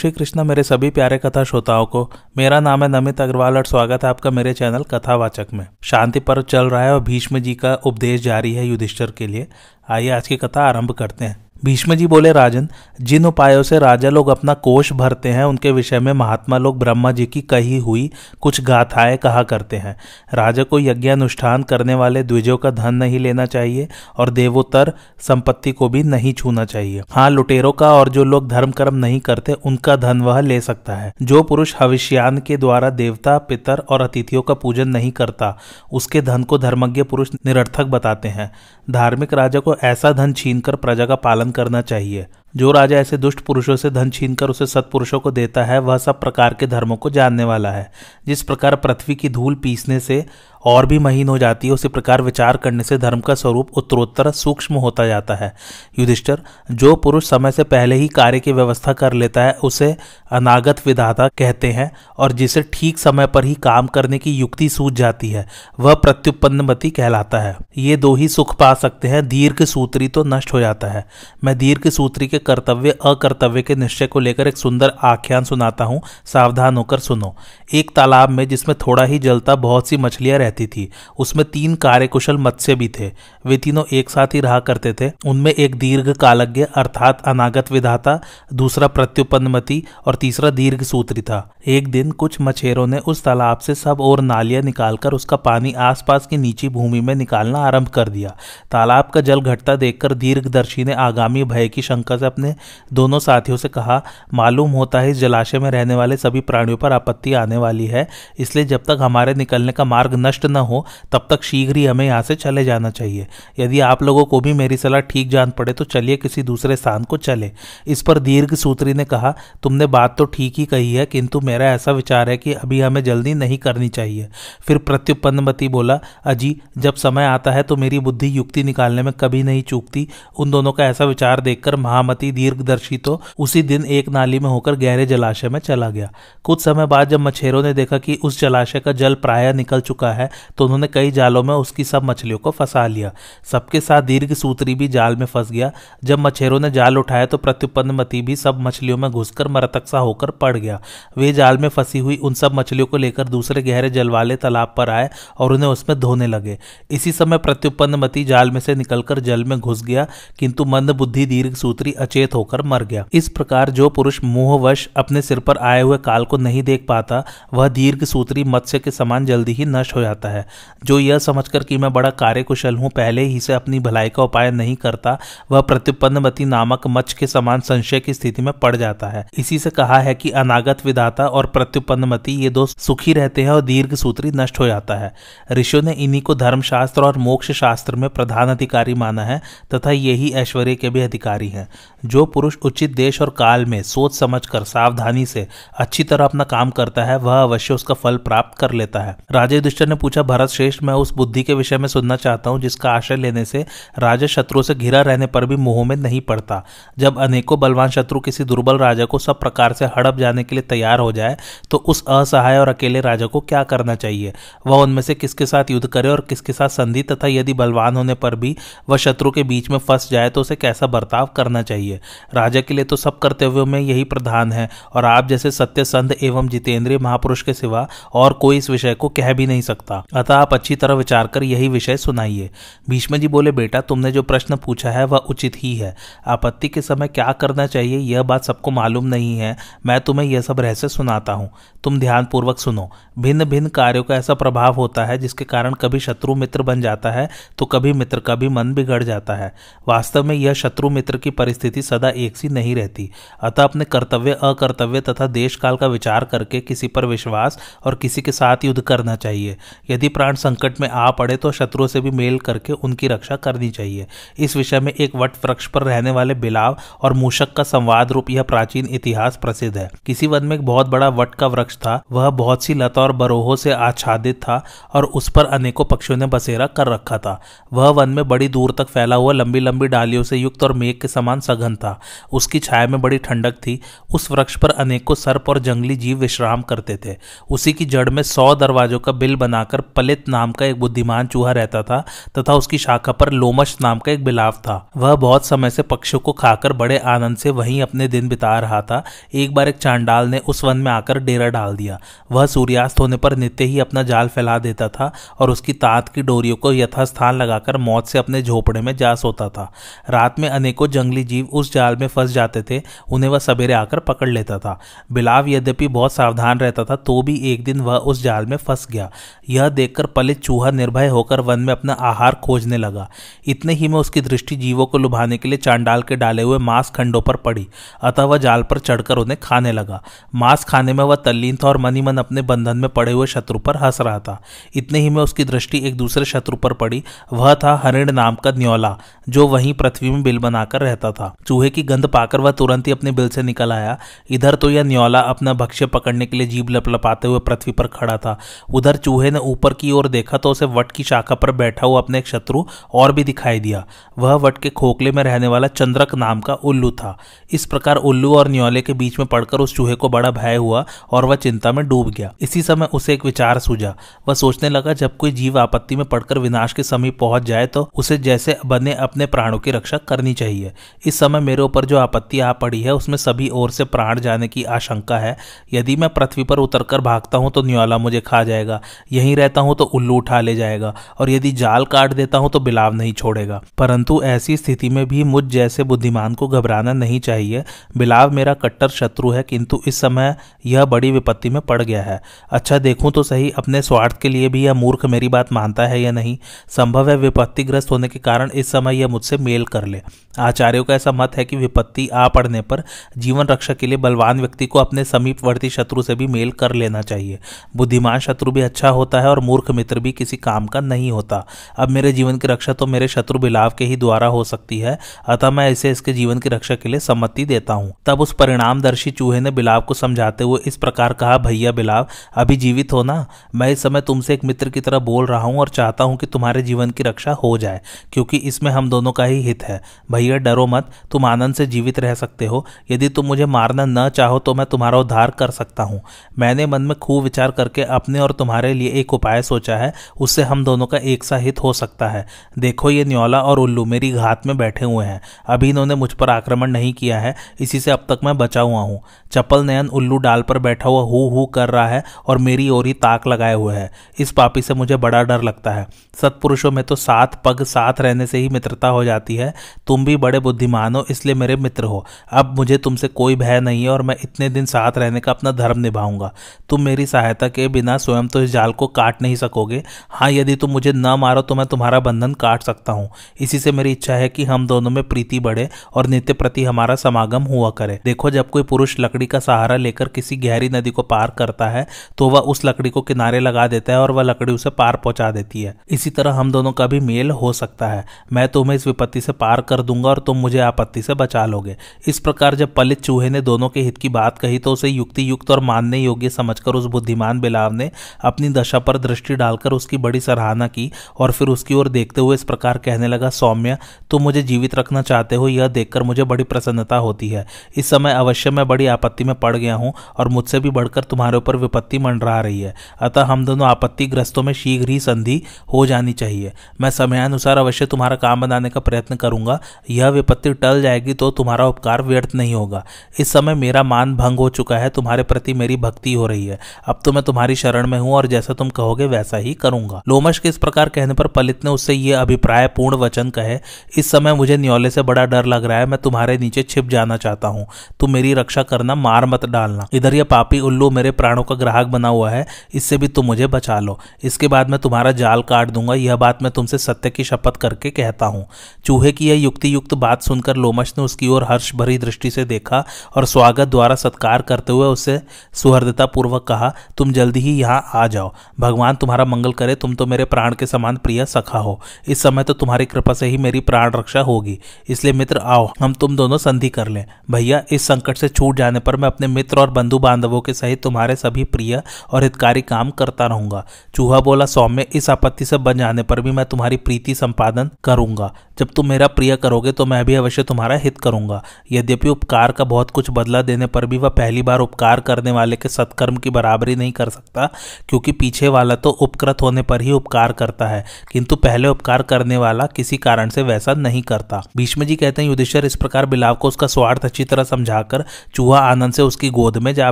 श्री कृष्ण मेरे सभी प्यारे कथा श्रोताओं को, मेरा नाम है नमित अग्रवाल और स्वागत है आपका मेरे चैनल कथावाचक में। शांति पर्व चल रहा है और भीष्म जी का उपदेश जारी है युधिष्ठर के लिए। आइए आज की कथा आरंभ करते हैं। भीष्म जी बोले, राजन, जिन उपायों से राजा लोग अपना कोष भरते हैं, उनके विषय में महात्मा लोग ब्रह्मा जी की कही हुई कुछ गाथाएँ कहा करते हैं। राजा को यज्ञानुष्ठान करने वाले द्विजों का धन नहीं लेना चाहिए और देवोत्तर संपत्ति को भी नहीं छूना चाहिए। हाँ लुटेरों का और जो लोग धर्म कर्म नहीं करते, उनका धन वह ले सकता है। जो पुरुष हविष्यान के द्वारा देवता, पितर और अतिथियों का पूजन नहीं करता, उसके धन को धर्मज्ञ पुरुष निरर्थक बताते हैं। धार्मिक राजा को ऐसा धन छीनकर प्रजा का पालन पालन करना चाहिए। जो राजा ऐसे दुष्ट पुरुषों से धन छीनकर उसे सत्पुरुषों को देता है, वह सब प्रकार के धर्मों को जानने वाला है। जिस प्रकार पृथ्वी की धूल पीसने से और भी महीन हो जाती है, उसी प्रकार विचार करने से धर्म का स्वरूप उत्तरोत्तर सूक्ष्म होता जाता है। युधिष्ठर, जो पुरुष समय से पहले ही कार्य की व्यवस्था कर लेता है, उसे अनागत विधाता कहते हैं और जिसे ठीक समय पर ही काम करने की युक्ति सूझ जाती है, वह प्रत्युपन्नमति कहलाता है। ये दो ही सुख पा सकते हैं, दीर्घ सूत्री तो नष्ट हो जाता है। मैं दीर्घ सूत्री के कर्तव्य, अकर्तव्य के निश्चय को लेकर एक सुंदर आख्यान सुनाता हूँ, सावधान होकर सुनो। एक तालाब में जिसमें थोड़ा ही जलता बहुत सी मछलियाँ रहती थी। उसमें तीन कार्यकुशल मत्स्य भी थे। वे तीनों एक साथ ही रहा करते थे। उनमें एक दीर्घ कालज्ञ अर्थात अनागत विधाता, दूसरा प्रत्युपन्नमति और तीसरा दीर्घ सूत्री था। एक दिन कुछ मछेरों ने उस तालाब से सब और नालियाँ निकालकर उसका पानी आसपास की नीची भूमि में निकालना आरंभ कर दिया। तालाब का जल घटता देखकर दीर्घदर्शी ने आगामी भय की शंका से अपने दोनों साथियों से कहा, मालूम होता है इस जलाशय में रहने वाले सभी प्राणियों पर आपत्ति आने वाली है, इसलिए जब तक हमारे निकलने का मार्ग नष्ट न हो, तब तक शीघ्र ही हमें यहाँ से चले जाना चाहिए। यदि आप लोगों को भी मेरी सलाह ठीक जान पड़े तो चलिए किसी दूसरे स्थान को चले। इस पर दीर्घ सूत्री ने कहा, तुमने बात तो ठीक ही कही है, किंतु मेरा ऐसा विचार है कि अभी हमें जल्दी नहीं करनी चाहिए। फिर प्रत्युपन्नमति बोला, अजी, जब समय आता है तो मेरी बुद्धि युक्ति निकालने में कभी नहीं चूकती। उन दोनों का ऐसा विचार देखकर महामती दीर्घदर्शी तो उसी दिन एक नाली में होकर गहरे जलाशय में चला गया। कुछ समय बाद जब मछेरों ने देखा कि उस जलाशय का जल प्राय निकल चुका है तो उन्होंने कई जालों में उसकी सब मछलियों को फंसा लिया। सबके साथ दीर्घ सूत्री भी जाल में फंस गया। जब मछेरों ने जाल उठाया तो प्रत्युपन्न मती भी सब मछलियों में घुसकर मरतक सा होकर पड़ गया। वे जाल में फंसी हुई उन सब मछलियों को लेकर दूसरे गहरे जल वाले तालाब पर आए और उन्हें उसमें धोने लगे। इसी समय प्रत्युपन्न मती जाल में से निकलकर जल में घुस गया, किंतु मंद बुद्धि दीर्घ सूत्री अचेत होकर मर गया। इस प्रकार जो पुरुष मोहवश अपने सिर पर आए हुए काल को नहीं देख पाता, वह दीर्घ सूत्री मत्स्य के समान जल्दी ही नष्ट हो जाता है। जो यह समझकर कि मैं बड़ा कार्यकुशल हूँ, पहले ही से अपनी भलाई का उपाय नहीं करता, वह प्रतिपन्नमति नामक मच्छ के समान संशय की स्थिति में पड़ जाता है। इसी से कहा है कि अनागत विदाता और प्रत्युपन्नमति ये दो सुखी रहते हैं और दीर्घ सूत्री नष्ट हो जाता है। ऋषियों ने इन्हीं को धर्मशास्त्र और मोक्ष शास्त्र में प्रधान अधिकारी माना है, तथा यही ऐश्वर्य के भी अधिकारी हैं। जो पुरुष उचित देश और काल में सोच समझकर सावधानी से अच्छी तरह अपना काम करता है, वह अवश्य उसका फल प्राप्त कर लेता है। राजे युधिष्ठर ने पूछा भरत श्रेष्ठ, मैं उस बुद्धि के विषय में सुनना चाहता हूँ जिसका आश्रय लेने से राजा शत्रु से घिरा रहने पर भी मुँह में नहीं पड़ता। जब अनेकों बलवान शत्रु किसी दुर्बल राजा को सब प्रकार से हड़प जाने के लिए तैयार हो जाए तो उस असहाय और अकेले राजा को क्या करना चाहिए? वह उनमें से किसके साथ युद्ध करे और किसके साथ संधि तथा यदि बलवान होने पर भी वह शत्रु के बीच में फंस जाए तो उसे कैसा बर्ताव करना चाहिए? राजा के लिए तो सब कर्तव्यों में यही प्रधान है, और आप जैसे सत्य संध एवं जितेंद्रिय महापुरुष के सिवा और कोई इस विषय को कह भी नहीं सकता। अतः आप अच्छी तरह विचार कर यही विषय सुनाइए। भीष्म जी बोले, बेटा, तुमने जो प्रश्न पूछा है, वह उचित ही है। आपत्ति के समय क्या करना चाहिए, यह बात सबको मालूम नहीं है। मैं तुम्हें यह सब रहस्य सुनाता हूँ। तुम ध्यानपूर्वक सुनो। भिन्न भिन्न कार्यों का ऐसा प्रभाव होता है, जिसके कारण कभी शत्रु मित्र बन जाता है तो कभी मित्र का भी मन बिगड़ जाता है। वास्तव में यह शत्रु मित्र की परिस्थिति सदा एक सी नहीं रहती। अतः अपने कर्तव्य, अकर्तव्य तथा देश काल का विचार करके किसी पर विश्वास और किसी के साथ युद्ध करना चाहिए। यदि प्राण संकट में आ पड़े तो शत्रुओं से भी मेल करके उनकी रक्षा करनी चाहिए। इस विषय में एक वट वृक्ष पर रहने वाले बिलाव और मूषक का संवाद रूप यह प्राचीन इतिहास प्रसिद्ध है। किसी वन में एक बहुत बड़ा वट का वृक्ष था, वह बहुत सी लता और बरोहों से आच्छादित था और उस पर अनेकों पक्षियों ने बसेरा कर रखा था। वह वन में बड़ी दूर तक फैला हुआ लंबी लंबी डालियों से युक्त और मेघ के समान सघन था। उसकी छाया में बड़ी ठंडक थी। उस वृक्ष पर अनेकों सर्प और जंगली जीव विश्राम करते थे। उसी की जड़ में सौ दरवाजों का बिल बनाकर खाकर पलित नाम का एक बुद्धिमान चूहा रहता था, तथा उसकी शाखा पर लोमश नाम का एक बिलाव था। वह बहुत समय से पक्षियों को खाकर बड़े आनंद से वहीं अपने दिन बिता रहा था। एक बार एक चांडाल ने उस वन में आकर डेरा डाल दिया। वह सूर्यास्त होने पर नित्य ही अपना जाल फैला देता था और उसकी तात की डोरियों को यथास्थान लगाकर मौत से अपने झोपड़े में जा सोता था। रात में अनेकों जंगली जीव उस जाल में फंस जाते थे, उन्हें वह सवेरे आकर पकड़ लेता था। बिलाव यद्यपि बहुत सावधान रहता था तो भी एक दिन वह उस जाल में फंस गया। यह देखकर पलित चूहा निर्भय होकर वन में अपना आहार खोजने लगा। इतने ही में उसकी दृष्टि जीवों को लुभाने के लिए चांडाल के डाले हुए मांस खंडों पर पड़ी, अतः वह जाल पर चढ़कर उन्हें खाने लगा। मांस खाने में वह तल्लीन था और मनी मन अपने बंधन में पड़े हुए शत्रु पर हंस रहा था। इतने ही में उसकी दृष्टि एक दूसरे शत्रु पर पड़ी, वह था हरिण नाम का न्योला, जो वहीं पृथ्वी में बिल बनाकर रहता था। चूहे की गंध पाकर वह तुरंत ही अपने बिल से निकल आया। इधर तो यह न्योला अपना भक्ष्य पकड़ने के लिए जीभ लपलपाते हुए पृथ्वी पर खड़ा था। उधर चूहे ने ऊपर की ओर देखा तो उसे वट की शाखा पर बैठा हुआ अपने एक शत्रु और भी दिखाई दिया। वह वट के खोखले में रहने वाला चंद्रक नाम का उल्लू था। इस प्रकार उल्लू और न्योले के बीच में पड़कर उस चूहे को बड़ा भय हुआ और वह चिंता में डूब गया। इसी समय उसे एक विचार सूझा। वह सोचने लगा, जब कोई जीव आपत्ति में पड़कर विनाश के समीप पहुँच जाए तो उसे जैसे बने अपने प्राणों की रक्षा करनी चाहिए। इस समय मेरे ऊपर जो आपत्ति आ पड़ी है, उसमें सभी ओर से प्राण जाने की आशंका है। यदि मैं पृथ्वी पर उतरकर भागता हूँ तो न्योला मुझे खा जाएगा। यहीं रहता हूँ तो उल्लू उठा ले जाएगा, और यदि जाल काट देता हूँ तो बिलाव नहीं छोड़ेगा। परंतु ऐसी स्थिति में भी मुझ जैसे बुद्धिमान को घबराना नहीं चाहिए। बिलाव मेरा कट्टर शत्रु है, किंतु इस समय यह बड़ी विपत्ति में पड़ गया है। अच्छा देखूँ तो सही, अपने स्वार्थ के लिए भी यह मूर्ख मेरी बात मानता है या नहीं? संभव है विपत्तिग्रस्त होने के कारण इस समय यह मुझसे मेल कर ले। आचार्यों का ऐसा मत है कि विपत्ति आ पड़ने पर जीवन रक्षा के लिए बलवान व्यक्ति को अपने समीपवर्ती शत्रु से भी मेल कर लेना चाहिए। बुद्धिमान शत्रु भी अच्छा होता है और मूर्ख मित्र भी किसी काम का नहीं होता। अब मेरे जीवन की रक्षा तो मेरे शत्रु बिलाव के ही द्वारा हो सकती है, अतः मैं इसे इसके जीवन की रक्षा के लिए सम्मति देता हूँ। तब उस परिणामदर्शी चूहे ने बिलाव को समझाते हुए इस प्रकार कहा, भैया बिलाव, अभी जीवित हो ना? मैं इस समय तुमसे एक मित्र की तरह बोल रहा हूँ और चाहता हूँ कि तुम्हारे जीवन की रक्षा हो जाए, क्योंकि इसमें हम दोनों का ही हित है। भैया, डरो मत, तुम आनंद से जीवित रह सकते हो। यदि तुम मुझे मारना न चाहो तो मैं तुम्हारा उद्धार कर सकता हूँ। मैंने मन में खूब विचार करके अपने और तुम्हारे लिए एक उपाय सोचा है, उससे हम दोनों का एक सा हित हो सकता है। देखो ये न्योला और उल्लू मेरी घात में बैठे हुए हैं। अभी इन्होंने मुझ पर आक्रमण नहीं किया है, इसी से अब तक मैं बचा हुआ हूँ। चपल नयन उल्लू डाल पर बैठा हुआ हु हु कर रहा है और मेरी ओर ही ताक लगाए हुए है। इस पापी से मुझे बड़ा डर लगता है। सत्पुरुषों में तो सात पग साथ रहने से ही मित्रता हो जाती है। तुम भी बड़े बुद्धिमान हो, इसलिए मेरे मित्र हो। अब मुझे तुमसे कोई भय नहीं है और मैं इतने दिन साथ रहने का अपना धर्म निभाऊँगा। तुम मेरी सहायता के बिना स्वयं तो इस जाल को काट नहीं सकोगे। हाँ यदि तुम मुझे न मारो तो मैं तुम्हारा बंधन काट सकता हूँ। इसी से मेरी इच्छा है कि हम दोनों में प्रीति बढ़े और नित्य प्रति हमारा समागम हुआ करे। देखो, जब कोई पुरुष लकड़ी का सहारा लेकर किसी गहरी नदी को पार करता है तो वह उस लकड़ी को किनारे लगा देता है और वह लकड़ी उसे पार पहुँचा देती है। इसी तरह हम दोनों का भी मेल हो सकता है। मैं तुम्हें इस विपत्ति से पार कर दूँगा और तुम मुझे आपत्ति से बचा लोगे। इस प्रकार जब पलित चूहे ने दोनों के हित की बात कही तो उसे युक्ति युक्त और मानने योग्य समझकर उस बुद्धिमान बिलाव ने अपनी दशा पर दृष्टि डालकर उसकी बड़ी सराहना की और फिर उसकी ओर देखते हुए इस प्रकार कहने लगा, सौम्य, तुम मुझे जीवित रखना चाहते हो, यह देखकर मुझे बड़ी प्रसन्नता होती है। इस समय अवश्य मैं बड़ी आपत्ति में पड़ गया हूँ और मुझसे भी बढ़कर तुम्हारे ऊपर विपत्ति मंडरा रही है। अतः हम दोनों आपत्तिग्रस्तों में शीघ्र ही संधि हो जानी चाहिए। मैं समयानुसार अवश्य तुम्हारा काम बनाने का प्रयत्न करूँगा। यह विपत्ति टल जाएगी तो तुम्हारा उपकार व्यर्थ नहीं होगा। इस समय मेरा मान भंग हो चुका है, तुम्हारे प्रति मेरी भक्ति हो रही है। अब तो मैं तुम्हारी शरण में हूँ और जैसा तुम कहोगे, वैसा ही करूँगा। लोमश के इस प्रकार कहने पर पलित ने उससे यह अभिप्राय पूर्ण वचन कहे, इस समय मुझे न्योले से बड़ा डर लग रहा है, मैं तुम्हारे नीचे छिप जाना चाहता हूँ। तुम मेरी रक्षा करना, मार मत डालना। इधर यह पापी उल्लू मेरे प्राणों का ग्राहक बना हुआ है, इससे भी तुम मुझे बचा लो। इसके बाद मैं तुम्हारा जाल काट दूँगा, यह बात मैं तुमसे सत्य की शपथ करके कहता हूँ। चूहे की यह युक्ति युक्त बात सुनकर लोमश ने उसकी ओर हर्ष भरी दृष्टि से देखा और स्वागत द्वारा सत्कार करते हुए उसे सुहृदता पूर्वक कहा, तुम जल्दी ही यहाँ आ जाओ। भगवान तुम्हारा मंगल करे, तुम तो मेरे प्राण के समान प्रिय सखा हो। इस समय तो तुम्हारी कृपा से ही मेरी प्राण रक्षा होगी। इसलिए मित्र, आओ, हम तुम दोनों संधि कर लें। भैया, इस संकट से छूट जाने पर मैं अपने मित्र और बंधु बांधवों के सहित तुम्हारे सभी प्रिय और हितकारी काम करता रहूँगा। चूहा बोला, सौम्य, इस आपत्ति से बन जाने पर भी मैं तुम्हारी प्रीति संपादन करूँगा। जब तुम मेरा प्रिय करोगे तो मैं भी अवश्य तुम्हारा हित करूँगा। यद्यपि उपकार का बहुत कुछ बदला देने पर भी वह पहली बार उपकार करने वाले के सत्कर्म की बराबरी नहीं कर सकता, क्योंकि पीछे वाला वाला तो उपकृत होने पर ही उपकार करता है, किंतु पहले उपकार करने वाला किसी कारण से वैसा नहीं करता। भीष्म जी कहते हैं, युधिष्ठर, इस प्रकार बिलाव को उसका स्वार्थ अच्छी तरह समझाकर चूहा आनंद से उसकी गोद में जा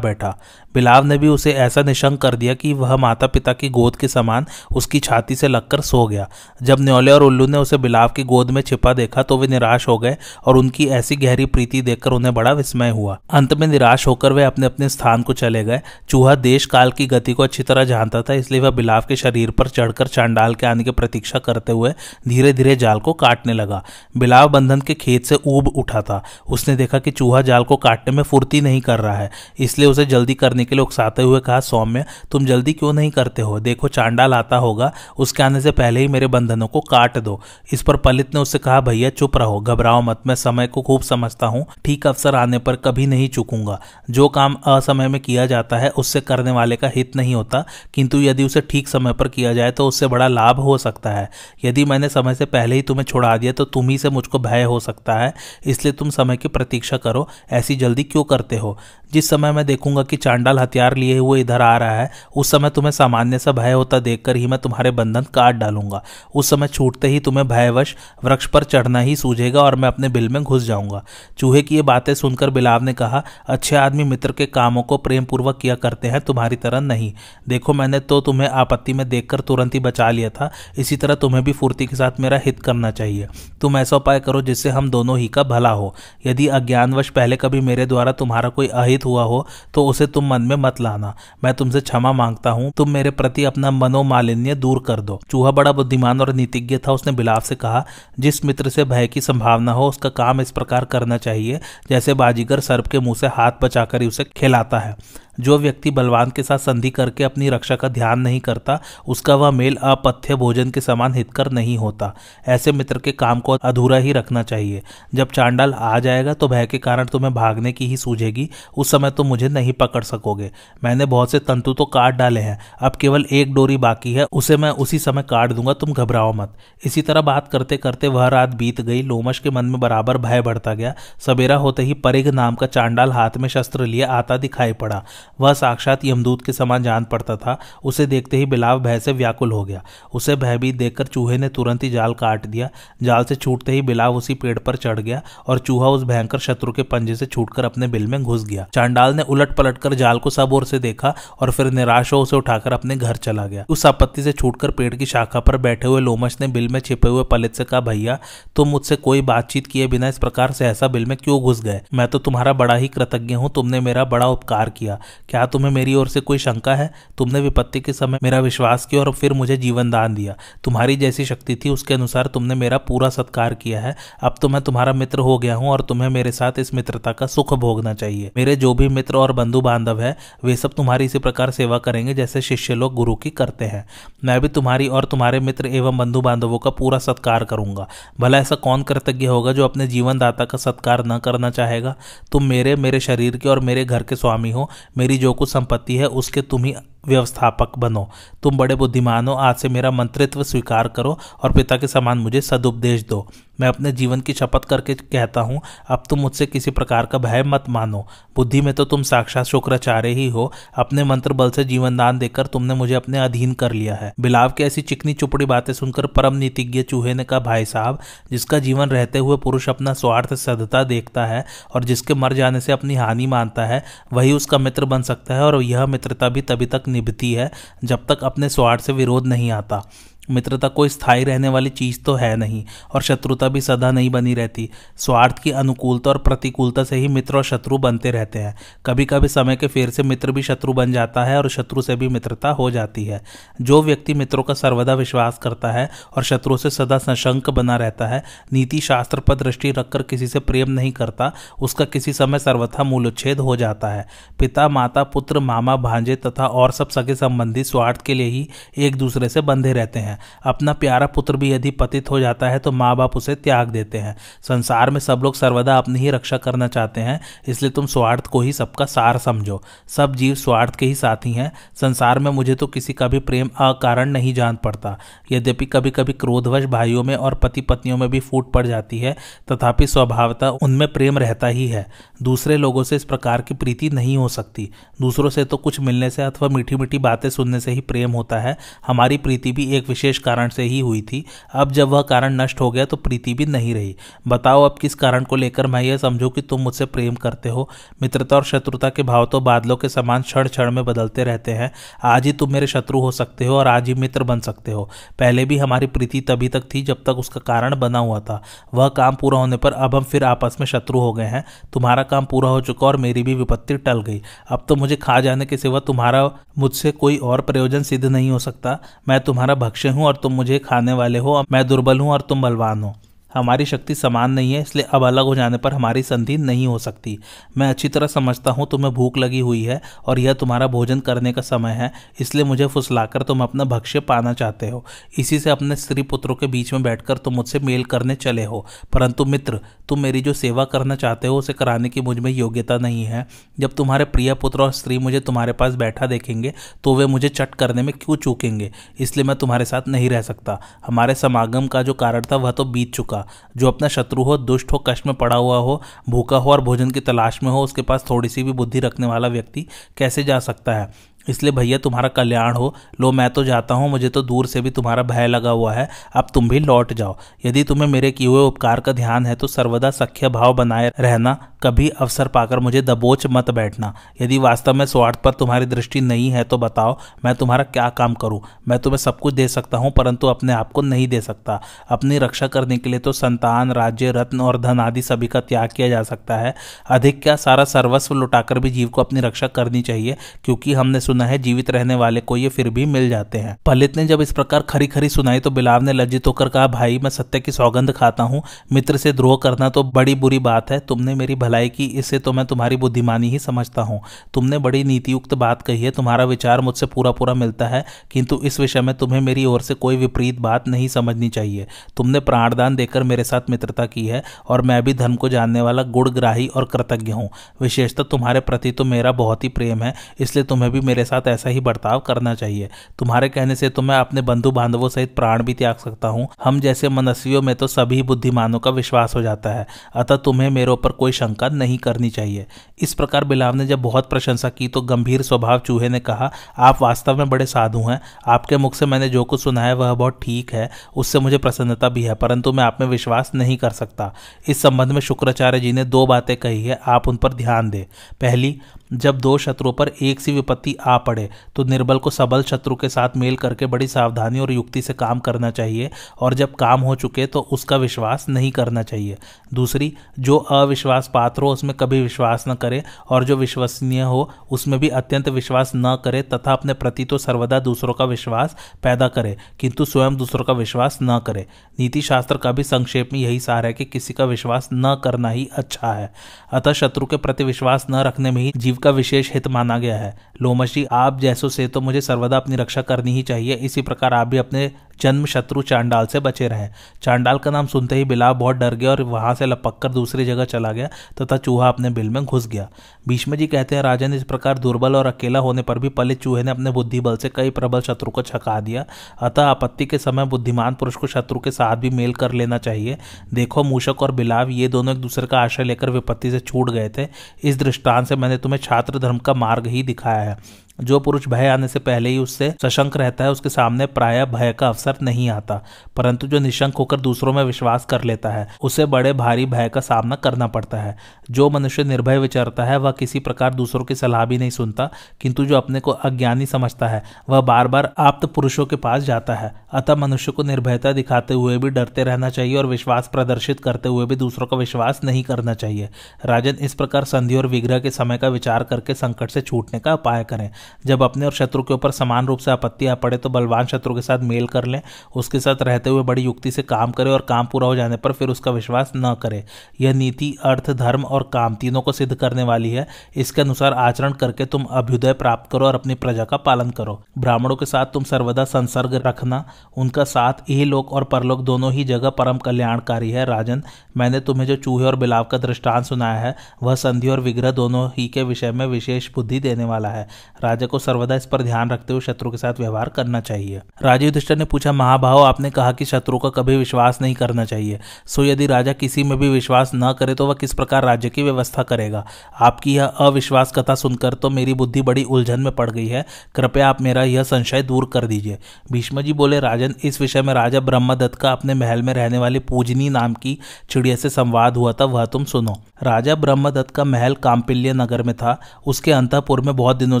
बैठा। बिलाव ने भी उसे ऐसा निशंक कर दिया कि वह माता पिता की गोद के समान उसकी छाती से लगकर सो गया। जब न्योले और उल्लू ने उसे बिलाव की गोद में छिपा देखा तो वे निराश हो गए और उनकी ऐसी गहरी प्रीति देखकर उन्हें बड़ा विस्मय हुआ। अंत में निराश होकर वे अपने अपने स्थान को चले गए। चूहा देश काल की गति को अच्छी तरह जानता था, इसलिए वह बिलाव के शरीर पर चढ़कर चांडाल के आने की प्रतीक्षा करते हुए धीरे धीरे जाल को काटने लगा। बिलाव बंधन के खेत से ऊब उठा था। उसने देखा कि चूहा जाल को काटने में फुर्ती नहीं कर रहा है, इसलिए उसे जल्दी करने के लिए उकसाते हुए कहा, सौम्य, तुम जल्दी क्यों नहीं करते हो? देखो, चांडाल आता होगा, उसके आने से पहले ही मेरे बंधनों को काट दो। इस पर पलित ने उससे कहा, भैया, चुप रहो, घबराओ मत, मैं समय को खूब समझता हूँ। ठीक अवसर आने पर कभी नहीं चुकूँगा। जो काम असमय में किया जाता है, उससे करने वाले का हित नहीं होता, किंतु यदि उसे ठीक समय पर किया जाए तो उससे बड़ा लाभ हो सकता है। यदि मैंने समय से पहले ही तुम्हें छुड़ा दिया तो तुम ही से मुझको भय हो सकता है, इसलिए तुम समय की प्रतीक्षा करो। ऐसी जल्दी क्यों करते हो? जिस समय मैं देखूँगा कि चांडाल हथियार लिए हुए इधर आ रहा है, उस समय तुम्हें सामान्य सा भय होता देखकर ही मैं तुम्हारे बंधन काट डालूँगा। उस समय छूटते ही तुम्हें भयवश वृक्ष पर चढ़ना ही सूझेगा और मैं अपने बिल में घुस जाऊँगा। चूहे की ये बातें सुनकर बिलाव ने कहा, अच्छे आदमी मित्र के कामों को प्रेम पूर्वक किया करते हैं, तुम्हारी तरह नहीं। देखो मैंने तो तुम्हें आपत्ति में देखकर तुरंत ही बचा लिया था, इसी तरह तुम्हें भी फुर्ती के साथ मेरा हित करना चाहिए। तुम ऐसा उपाय करो जिससे हम दोनों ही का भला हो। यदि अज्ञानवश पहले कभी मेरे द्वारा तुम्हारा कोई अहित हुआ हो तो उसे तुम मन में मत लाना। मैं तुमसे क्षमा माँगता हूँ। तुम मेरे प्रति अपना मनोमालिन्य दूर कर दो। चूहा बड़ा बुद्धिमान और नीतिज्ञ था। उसने बिलाव से कहा, जिस मित्र से भय की संभावना हो, उसका काम इस प्रकार करना चाहिए, जैसे बाजीगर सर्प के मुँह से हाथ बचाकर उसे खिलाता है। जो व्यक्ति बलवान के साथ संधि करके अपनी रक्षा का ध्यान नहीं करता, उसका वह मेल अपथ्य भोजन के समान हितकर नहीं होता। ऐसे मित्र के काम को अधूरा ही रखना चाहिए। जब चांडाल आ जाएगा तो भय के कारण तुम्हें भागने की ही सूझेगी। उस समय तुम मुझे नहीं पकड़ सकोगे। मैंने बहुत से तंतु तो काट डाले हैं। अब केवल एक डोरी बाकी है, उसे मैं उसी समय काट दूँगा। तुम घबराओ मत। इसी तरह बात करते करते वह रात बीत गई। लोमश के मन में बराबर भय बढ़ता गया। सवेरा होते ही परिघ नाम का चांडाल हाथ में शस्त्र लिए आता दिखाई पड़ा। वह साक्षात यमदूत के समान जान पड़ता था। उसे देखते ही बिलाव भय से व्याकुल हो गया। उसे भयभीत देखकर चूहे ने तुरंत ही जाल काट दिया। जाल से छूटते ही बिलाव उसी पेड़ पर चढ़ गया और चूहा उस भयंकर शत्रु के पंजे से छूटकर अपने बिल में घुस गया। चांडाल ने उलट पलट कर जाल को सब ओर से देखा और फिर निराश हो उसे उठाकर अपने घर चला गया। उस आपत्ति से छूटकर पेड़ की शाखा पर बैठे हुए लोमश ने बिल में छिपे हुए पलित से कहा, भैया, तुम मुझसे कोई बातचीत किए बिना इस प्रकार से ऐसा बिल में क्यों घुस गए? मैं तो तुम्हारा बड़ा ही कृतज्ञ हूँ। तुमने मेरा बड़ा उपकार किया। क्या तुम्हें मेरी ओर से कोई शंका है? तुमने विपत्ति के समय मेरा विश्वास किया और फिर मुझे जीवन दान दिया। तुम्हारी जैसी शक्ति थी, उसके अनुसार तुमने मेरा पूरा सत्कार किया है। अब तो मैं तुम्हारा मित्र हो गया हूँ और तुम्हें मेरे साथ इस मित्रता का सुख भोगना चाहिए। मेरे जो भी मित्र और बंधु बांधव है, वे सब तुम्हारी इसी प्रकार सेवा करेंगे जैसे शिष्य लोग गुरु की करते हैं। मैं भी तुम्हारी और तुम्हारे मित्र एवं बंधु बांधवों का पूरा सत्कार करूँगा। भला ऐसा कौन कृतज्ञ होगा जो अपने जीवन दाता का सत्कार न करना चाहेगा? तुम मेरे मेरे शरीर के और मेरे घर के स्वामी हो। मेरी जो कुछ संपत्ति है, उसके तुम ही व्यवस्थापक बनो। तुम बड़े बुद्धिमान हो, आज से मेरा मंत्रित्व स्वीकार करो और पिता के समान मुझे सदुपदेश दो। मैं अपने जीवन की शपथ करके कहता हूँ, अब तुम मुझसे किसी प्रकार का भय मत मानो। बुद्धि में तो तुम साक्षात शुक्राचार्य ही हो। अपने मंत्र बल से जीवन दान देकर तुमने मुझे अपने अधीन कर लिया है। बिलाव की ऐसी चिकनी चुपड़ी बातें सुनकर परम नीतिज्ञ चूहे ने कहा, भाई साहब, जिसका जीवन रहते हुए पुरुष अपना स्वार्थ सदता देखता है और जिसके मर जाने से अपनी हानि मानता है, वही उसका मित्र बन सकता है और यह मित्रता भी तभी तक निभती है जब तक अपने स्वार्थ से विरोध नहीं आता। मित्रता कोई स्थायी रहने वाली चीज़ तो है नहीं, और शत्रुता भी सदा नहीं बनी रहती। स्वार्थ की अनुकूलता और प्रतिकूलता से ही मित्र और शत्रु बनते रहते हैं। कभी कभी समय के फेर से मित्र भी शत्रु बन जाता है और शत्रु से भी मित्रता हो जाती है। जो व्यक्ति मित्रों का सर्वदा विश्वास करता है और शत्रु से सदा सशंक बना रहता है, नीति शास्त्र पर दृष्टि रखकर किसी से प्रेम नहीं करता, उसका किसी समय सर्वथा मूलोच्छेद हो जाता है। पिता, माता, पुत्र, मामा, भांजे तथा और सब सगे संबंधी स्वार्थ के लिए ही एक दूसरे से बंधे रहते हैं। हैं अपना प्यारा पुत्र भी यदि पतित हो जाता है तो माँ बाप उसे त्याग देते हैं। संसार में सब लोग सर्वदा अपनी ही रक्षा करना चाहते हैं, इसलिए तुम स्वार्थ को ही सबका सार समझो। सब जीव स्वार्थ के ही साथी हैं। संसार में मुझे तो किसी का भी प्रेम अकारण नहीं जान पड़ता। यद्यपि कभी कभी क्रोधवश भाइयों में और पति पत्नियों में भी फूट पड़ जाती है, तथापि स्वभावता उनमें प्रेम रहता ही है। दूसरे लोगों से इस प्रकार की प्रीति नहीं हो सकती। दूसरों से तो कुछ मिलने से अथवा मीठी मीठी बातें सुनने से ही प्रेम होता है। हमारी प्रीति भी एक विशेष कारण से ही हुई थी। अब जब वह कारण नष्ट हो गया तो प्रीति भी नहीं रही। बताओ अब किस कारण को लेकर मैं यह समझूं कि तुम मुझसे प्रेम करते हो? मित्रता और शत्रुता के भाव तो बादलों के समान क्षण क्षण में बदलते रहते हैं। आज ही तुम मेरे शत्रु हो सकते हो और आज ही मित्र बन सकते हो। पहले भी हमारी प्रीति तभी तक थी जब तक उसका कारण बना हुआ था। वह काम पूरा होने पर अब हम फिर आपस में शत्रु हो गए हैं। तुम्हारा काम पूरा हो चुका और मेरी भी विपत्ति टल गई। अब तो मुझे खा जाने के सिवा तुम्हारा मुझसे कोई और प्रयोजन सिद्ध नहीं हो सकता। मैं तुम्हारा भक्ष्य हूँ और तुम मुझे खाने वाले हो मैं दुर्बल हूँ और तुम बलवान हो। हमारी शक्ति समान नहीं है, इसलिए अब अलग हो जाने पर हमारी संधि नहीं हो सकती। मैं अच्छी तरह समझता हूँ, तुम्हें भूख लगी हुई है और यह तुम्हारा भोजन करने का समय है, इसलिए मुझे फुसलाकर तुम अपना भक्ष्य पाना चाहते हो। इसी से अपने स्त्री पुत्रों के बीच में बैठकर तुम मुझसे मेल करने चले हो। परंतु मित्र, तुम मेरी जो सेवा करना चाहते हो, उसे कराने की मुझमें योग्यता नहीं है। जब तुम्हारे प्रिय पुत्र और स्त्री मुझे तुम्हारे पास बैठा देखेंगे तो वे मुझे चट करने में क्यों चूकेंगे? इसलिए मैं तुम्हारे साथ नहीं रह सकता। हमारे समागम का जो कारण था, वह तो बीत चुका। जो अपना शत्रु हो, दुष्ट हो, कष्ट में पड़ा हुआ हो, भूखा हो और भोजन की तलाश में हो, उसके पास थोड़ी सी भी बुद्धि रखने वाला व्यक्ति कैसे जा सकता है? इसलिए भैया तुम्हारा कल्याण हो। लो, मैं तो जाता हूँ, मुझे तो दूर से भी तुम्हारा भय लगा हुआ है। अब तुम भी लौट जाओ। यदि तुम्हें मेरे किए हुए उपकार का ध्यान है तो सर्वदा सख्य भाव बनाए रहना। कभी अवसर पाकर मुझे दबोच मत बैठना। यदि वास्तव में स्वार्थ पर तुम्हारी दृष्टि नहीं है तो बताओ, मैं तुम्हारा क्या काम करूँ? मैं तुम्हें सब कुछ दे सकता हूँ, परंतु अपने आप को नहीं दे सकता। अपनी रक्षा करने के लिए तो संतान, राज्य, रत्न और धन आदि सभी का त्याग किया जा सकता है। अधिक क्या सारा सर्वस्व लुटाकर भी जीव को अपनी रक्षा करनी चाहिए? क्योंकि हमने सुना है, जीवित रहने वाले को ये फिर भी मिल जाते हैं। पलित ने जब इस प्रकार खरी खरी सुनाई तो बिलाव ने लज्जित होकर कहा, भाई, मैं सत्य की सौगंध खाता हूँ, मित्र से द्रोह करना तो बड़ी बुरी बात है। तुमने मेरी भलाई की, इसे तो मैं तुम्हारी बुद्धिमानी ही समझता हूँ। तुमने बड़ी नीतियुक्त बात कही है, तुम्हारा विचार मुझसे पूरा पूरा मिलता है, किंतु इस विषय में तुम्हें मेरी ओर से कोई विपरीत बात नहीं समझनी चाहिए। तुमने प्राणदान देकर मेरे साथ मित्रता की है, और मैं भी धर्म को जानने वाला गुड़ग्राही और कृतज्ञ हूँ। विशेषतः तुम्हारे प्रति तो मेरा बहुत ही प्रेम है, इसलिए तुम्हें भी मेरे साथ ऐसा ही बर्ताव करना चाहिए। तुम्हारे कहने से तो मैं अपने बंधु बांधवों सहित प्राण भी त्याग सकता हूँ। हम जैसे मनस्वियों में तो सभी बुद्धिमानों का विश्वास हो जाता है, अतः तुम्हें मेरे ऊपर कोई शंका नहीं करनी चाहिए। इस प्रकार बिलाव ने जब बहुत प्रशंसा की तो गंभीर स्वभाव चूहे ने कहा, आप वास्तव में बड़े साधु हैं। आपके मुख से मैंने जो कुछ सुना है वह बहुत ठीक है। उससे मुझे प्रसन्नता भी है, परंतु मैं आप में विश्वास नहीं कर सकता। इस संबंध में शुक्राचार्य जी ने दो बातें कही है। आप उन पर ध्यान दें। पहली जब दो शत्रुओं पर एक सी विपत्ति आ पड़े तो निर्बल को सबल शत्रु के साथ मेल करके बड़ी सावधानी और युक्ति से काम करना चाहिए, और जब काम हो चुके तो उसका विश्वास नहीं करना चाहिए। दूसरी, जो अविश्वास पात्र हो, उसमें कभी विश्वास न करे, और जो विश्वसनीय हो, उसमें भी अत्यंत विश्वास न करे, तथा अपने प्रति तो सर्वदा दूसरों का विश्वास पैदा करे, किंतु स्वयं दूसरों का विश्वास न करे। नीति शास्त्र का भी संक्षेप में यही सार है कि किसी का विश्वास न करना ही अच्छा है। अतः शत्रु के प्रति विश्वास न रखने में ही जीव जीव का विशेष हित माना गया है। लोमशी, आप जैसो से तो मुझे सर्वदा अपनी रक्षा करनी ही चाहिए। इसी प्रकार आप भी अपने जन्म शत्रु चांडाल से बचे रहे। चांडाल का नाम सुनते ही बिलाव बहुत डर गया और वहाँ से लपक कर दूसरी जगह चला गया तथा चूहा अपने बिल में घुस गया। भीष्म जी कहते हैं राजन इस प्रकार दुर्बल और अकेला होने पर भी पलित चूहे ने अपने बुद्धि बल से कई प्रबल शत्रु को छका दिया। अतः आपत्ति के समय बुद्धिमान पुरुष को शत्रु के साथ भी मेल कर लेना चाहिए। देखो मूषक और बिलाव ये दोनों एक दूसरे का आश्रय लेकर विपत्ति से छूट गए थे। इस दृष्टांत से मैंने तुम्हें छात्र धर्म का मार्ग ही दिखाया है। जो पुरुष भय आने से पहले ही उससे सशंक रहता है, उसके सामने प्राय भय का अवसर नहीं आता, परंतु जो निशंक होकर दूसरों में विश्वास कर लेता है, उसे बड़े भारी भय का सामना करना पड़ता है। जो मनुष्य निर्भय विचरता है, वह किसी प्रकार दूसरों की सलाह भी नहीं सुनता, किंतु जो अपने को अज्ञानी समझता है, वह बार बार आप्त पुरुषों के पास जाता है। अतः मनुष्य को निर्भयता दिखाते हुए भी डरते रहना चाहिए और विश्वास प्रदर्शित करते हुए भी दूसरों का विश्वास नहीं करना चाहिए। राजन इस प्रकार संधि और विग्रह के समय का विचार करके संकट से छूटने का उपाय करें। जब अपने और शत्रु के ऊपर समान रूप से आपत्ति आ पड़े तो बलवान शत्रु के साथ मेल कर लें, उसके साथ रहते हुए बड़ी युक्ति से काम करे और काम पूरा हो जाने पर फिर उसका विश्वास न करे। यह नीति अर्थ, धर्म और काम तीनों को सिद्ध करने वाली है। इसके अनुसार आचरण करके तुम अभ्युदय प्राप्त करो और अपनी प्रजा का पालन करो। ब्राह्मणों के साथ तुम सर्वदा संसर्ग रखना, उनका साथ यही लोक और परलोक दोनों ही जगह परम कल्याणकारी है। राजन मैंने तुम्हें जो चूहे और बिलाव का दृष्टांत सुनाया है, वह संधि और विग्रह दोनों ही के विषय में विशेष बुद्धि देने वाला है। राजा को सर्वदा इस पर ध्यान रखते हुए शत्रु के साथ व्यवहार करना चाहिए। राजीव ने पूछा, महाभाव, आपने कहा कि शत्रु का कभी विश्वास नहीं करना चाहिए। सो यदि राजा किसी में भी विश्वास न करे तो वह किस प्रकार राज्य की व्यवस्था करेगा? आपकी यह अविश्वास कथा सुनकर तो मेरी बुद्धि बड़ी उलझन में पड़ गई है। कृपया आप मेरा यह संशय दूर कर दीजिए। भीष्म जी बोले, राजन, इस विषय में राजा ब्रह्मदत्त का अपने महल में रहने वाली पूजनी नाम की चिड़िया से संवाद हुआ था, वह तुम सुनो। राजा ब्रह्मदत्त का महल काम्पिल्य नगर में था। उसके अंतपुर में बहुत दिनों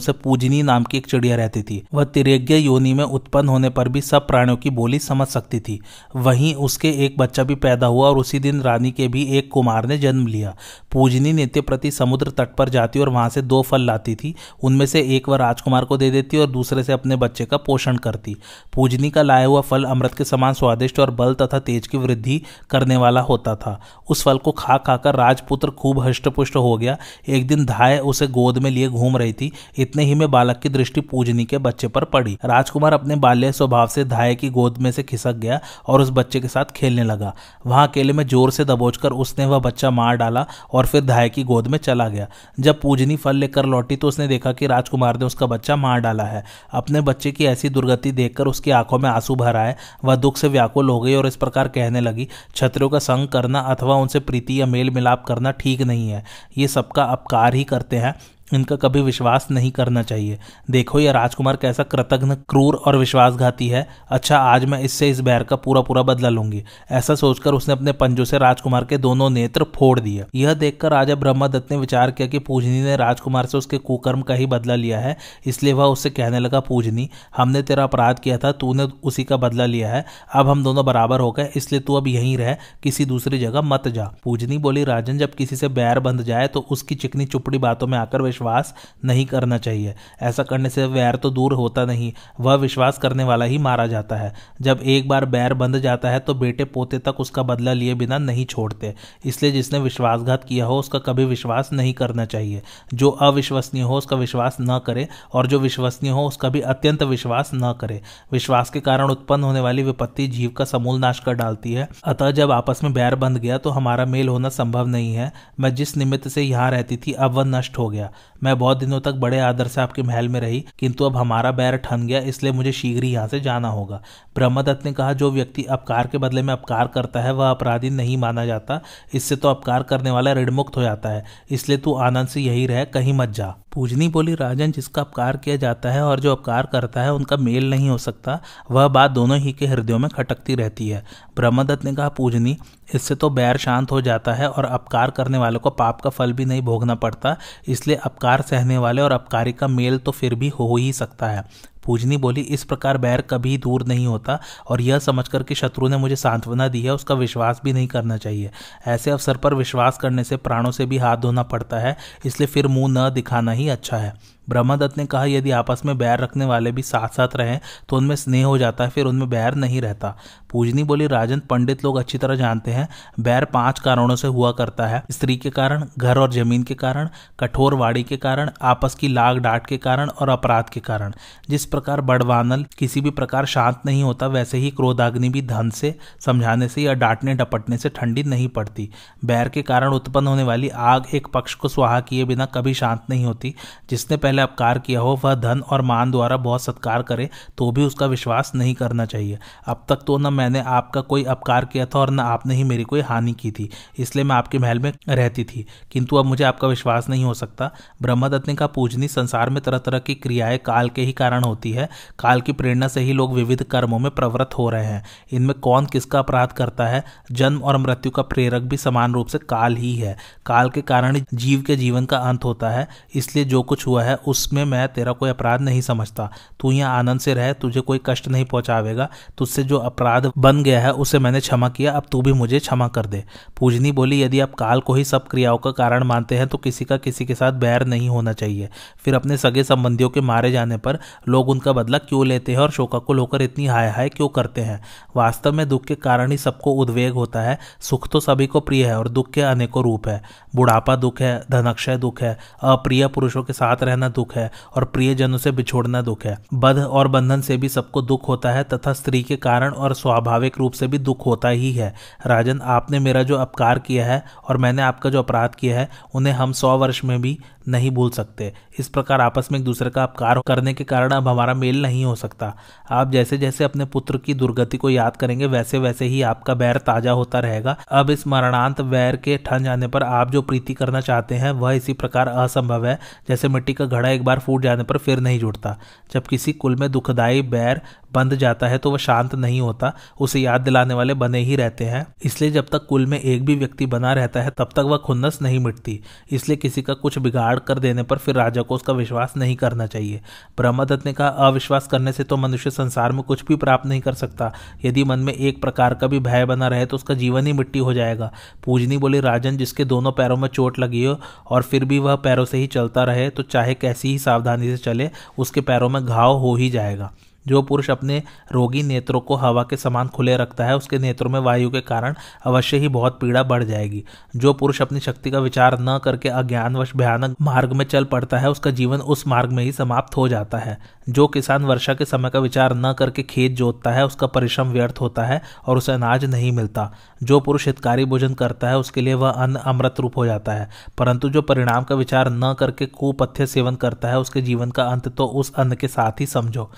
से पूजनी नाम की एक चिड़िया रहती थी। वह तिरेज्ञ योनि में उत्पन्न होने पर भी सब प्राणियों की बोली समझ सकती थी। वहीं उसके एक बच्चा भी पैदा हुआ और उसी दिन रानी के भी एक कुमार ने जन्म लिया। पूजनी नित्य प्रति समुद्र तट पर जाती और वहाँ से दो फल लाती थी। उनमें से एक वह राजकुमार को दे देती और दूसरे से अपने बच्चे का पोषण करती। पूजनी का लाया हुआ फल अमृत के समान स्वादिष्ट और बल तथा तेज की वृद्धि करने वाला होता था। उस फल को खा खाकर राजपुत्र खूब हष्टपुष्ट हो गया। एक दिन धाय उसे गोद में लिए घूम रही थी। इतने ही में बालक की दृष्टि पूजनी के बच्चे पर पड़ी। राजकुमार अपने बाल्य स्वभाव से धाय की गोद में से खिसक गया और उस बच्चे के साथ खेलने लगा। वहाँ अकेले में ज़ोर से दबोचकर उसने वह बच्चा मार डाला और फिर धाय की गोद में चला गया। जब पूजनी फल लेकर लौटी तो उसने देखा कि राजकुमार ने उसका बच्चा मार डाला है। अपने बच्चे की ऐसी दुर्गति देखकर उसकी आँखों में आँसू भर आए। वह दुख से व्याकुल हो गई और इस प्रकार कहने लगी छत्रों का संग करना अथवा उनसे प्रीति या मेल मिलाप करना ठीक नहीं है। ये सबका अपकार ही करते हैं। इनका कभी विश्वास नहीं करना चाहिए। देखो यह राजकुमार कैसा कृतज्ञ क्रूर और विश्वासघाती है। अच्छा आज मैं इससे इस बैर का पूरा पूरा बदला लूँगी। ऐसा सोचकर उसने अपने पंजों से राजकुमार के दोनों नेत्र फोड़ दिए। यह देखकर राजा ब्रह्मदत्त ने विचार किया कि पूजनी ने राजकुमार से उसके कुकर्म का ही बदला लिया है, इसलिए वह उससे कहने लगा, पूजनी, हमने तेरा अपराध किया था, तूने उसी का बदला लिया है। अब हम दोनों बराबर हो गए, इसलिए तू अब यहीं रह, किसी दूसरी जगह मत जा। पूजनी बोली, राजन, जब किसी से बैर बंध जाए तो उसकी चिकनी चुपड़ी बातों में आकर विश्वास नहीं करना चाहिए। ऐसा करने से वैर तो दूर होता नहीं, वह विश्वास करने वाला ही मारा जाता है। जब एक बार बैर बंध जाता है तो बेटे पोते तक उसका बदला लिए बिना नहीं छोड़ते। इसलिए जिसने विश्वासघात किया हो, उसका कभी विश्वास नहीं करना चाहिए। जो अविश्वसनीय हो, उसका विश्वास न करे और जो विश्वसनीय हो, उसका भी अत्यंत विश्वास न करे। विश्वास के कारण उत्पन्न होने वाली विपत्ति जीव का समूल नाश कर डालती है। अतः जब आपस में बैर बंध गया तो हमारा मेल होना संभव नहीं है। मैं जिस निमित्त से यहाँ रहती थी, अब वह नष्ट हो गया। मैं बहुत दिनों तक बड़े आदर से आपके महल में रही, किंतु अब हमारा बैर ठन गया, इसलिए मुझे शीघ्र ही यहाँ से जाना होगा। ब्रह्मदत्त ने कहा, जो व्यक्ति अपकार के बदले में अपकार करता है, वह अपराधी नहीं माना जाता। इससे तो अपकार करने वाला ऋणमुक्त हो जाता है, इसलिए तू आनंद से यही रह, कहीं मत जा। पूजनी बोली राजन जिसका अपकार किया जाता है और जो अपकार करता है, उनका मेल नहीं हो सकता। वह बात दोनों ही के हृदयों में खटकती रहती है। ब्रह्मदत्त ने कहा, पूजनी, इससे तो बैर शांत हो जाता है और अपकार करने वालों को पाप का फल भी नहीं भोगना पड़ता। इसलिए अपकार सहने वाले और अपकारी का मेल तो फिर भी हो ही सकता है। पूजनी बोली, इस प्रकार बैर कभी दूर नहीं होता और यह समझकर कि शत्रु ने मुझे सांत्वना दी है, उसका विश्वास भी नहीं करना चाहिए। ऐसे अवसर पर विश्वास करने से प्राणों से भी हाथ धोना पड़ता है, इसलिए फिर मुँह न दिखाना ही अच्छा है। ब्रह्मदत्त ने कहा, यदि आपस में बैर रखने वाले भी साथ साथ रहें तो उनमें स्नेह हो जाता है, फिर उनमें बैर नहीं रहता। पूजनी बोली, राजन, पंडित लोग अच्छी तरह जानते हैं, बैर पाँच कारणों से हुआ करता है। स्त्री के कारण, घर और ज़मीन के कारण, कठोर वाड़ी के कारण, आपस की लाग डांट के कारण और अपराध के कारण। जिस प्रकार बड़वानल किसी भी प्रकार शांत नहीं होता, वैसे ही क्रोधाग्नि भी धन से समझाने से या डांटने डपटने से ठंडी नहीं पड़ती। बैर के कारण उत्पन्न होने वाली आग एक पक्ष को स्वाहा किए बिना कभी शांत नहीं होती, जिसने पहले अपकार किया हो, वह धन और मान द्वारा बहुत सत्कार करे तो भी उसका विश्वास नहीं करना चाहिए। अब तक तो न मैंने आपका कोई अपकार किया था और न आपने ही मेरी कोई हानि की थी, इसलिए मैं आपके महल में रहती थी। किंतु अब मुझे आपका विश्वास नहीं हो सकता। ब्रह्मदत्त कहा पूजनी संसार में तरह तरह की क्रियाएँ काल के ही कारण होती है। काल की प्रेरणा से ही लोग विविध कर्मों में प्रवृत्त हो रहे हैं। इनमें कौन किसका अपराध करता है? जन्म और मृत्यु का प्रेरक भी समान रूप से काल ही है। काल के कारण जीव के जीवन का अंत होता है। इसलिए जो कुछ हुआ है उसमें मैं तेरा कोई अपराध नहीं समझता। तू यहाँ आनंद से रह, तुझे कोई कष्ट नहीं पहुंचावेगा। तुझसे जो अपराध बन गया है, उसे मैंने क्षमा किया, अब तू भी मुझे क्षमा कर दे। पूजनी बोली, यदि आप काल को ही सब क्रियाओं का कारण मानते हैं तो किसी का किसी के साथ बैर नहीं होना चाहिए। फिर अपने सगे संबंधियों के मारे जाने पर लोग उनका बदला क्यों लेते हैं और शोकाकुल होकर इतनी हाय हाय क्यों करते हैं? वास्तव में दुख के कारण ही सबको उद्वेग होता है। सुख तो सभी को प्रिय है और दुख के अनेकों रूप है। बुढ़ापा दुख है, धनक्षय दुख है। अप्रिय पुरुषों के साथ रहना दुख है और प्रियजनों से बिछोड़ना दुख है। बध और बंधन से भी सबको दुख होता है तथा स्त्री के कारण और स्वाभाविक रूप से भी दुख होता ही है। राजन, आपने मेरा जो अपकार किया है और मैंने आपका जो अपराध किया है, उन्हें हम सौ वर्ष में भी नहीं भूल सकते। इस प्रकार आपस में एक दूसरे का अपकार करने के कारण अब हमारा मेल नहीं हो सकता। आप जैसे जैसे अपने पुत्र की दुर्गति को याद करेंगे वैसे वैसे ही आपका बैर ताज़ा होता रहेगा। अब इस मरणांत वैर के ठन जाने पर आप जो प्रीति करना चाहते हैं, वह इसी प्रकार असंभव है। जैसे मिट्टी का घड़ा एक बार फूट जाने पर फिर नहीं जुड़ता। जब किसी कुल में दुखदायी बैर बंध जाता है तो वह शांत नहीं होता, उसे याद दिलाने वाले बने ही रहते हैं। इसलिए जब तक कुल में एक भी व्यक्ति बना रहता है, तब तक वह खुन्नस नहीं मिटती। इसलिए किसी का कुछ बिगाड़ कर देने पर फिर राजा को उसका विश्वास नहीं करना चाहिए। ब्रह्मदत्त ने कहा, अविश्वास करने से तो मनुष्य संसार में कुछ भी प्राप्त नहीं कर सकता। यदि मन में एक प्रकार का भी भय बना रहे तो उसका जीवन ही मिट्टी हो जाएगा। पूजनी बोली, राजन, जिसके दोनों पैरों में चोट लगी हो, और फिर भी वह पैरों से ही चलता रहे तो चाहे कैसी ही सावधानी से चले, उसके पैरों में घाव हो ही जाएगा। जो पुरुष अपने रोगी नेत्रों को हवा के समान खुले रखता है, उसके नेत्रों में वायु के कारण अवश्य ही बहुत पीड़ा बढ़ जाएगी। जो पुरुष अपनी शक्ति का विचार न करके अज्ञानवश, भयानक मार्ग में चल पड़ता है, उसका जीवन उस मार्ग में ही समाप्त हो जाता है। जो किसान वर्षा के समय का विचार न करके खेत जोतता है, उसका परिश्रम व्यर्थ होता है और उसे अनाज नहीं मिलता। जो पुरुष हितकारी भोजन करता है, उसके लिए वह अन्न अमृत रूप हो जाता है। परंतु जो परिणाम का विचार न करके कुपथ्य सेवन करता है, उसके जीवन का अंत तो उस अन्न के साथ ही समझो।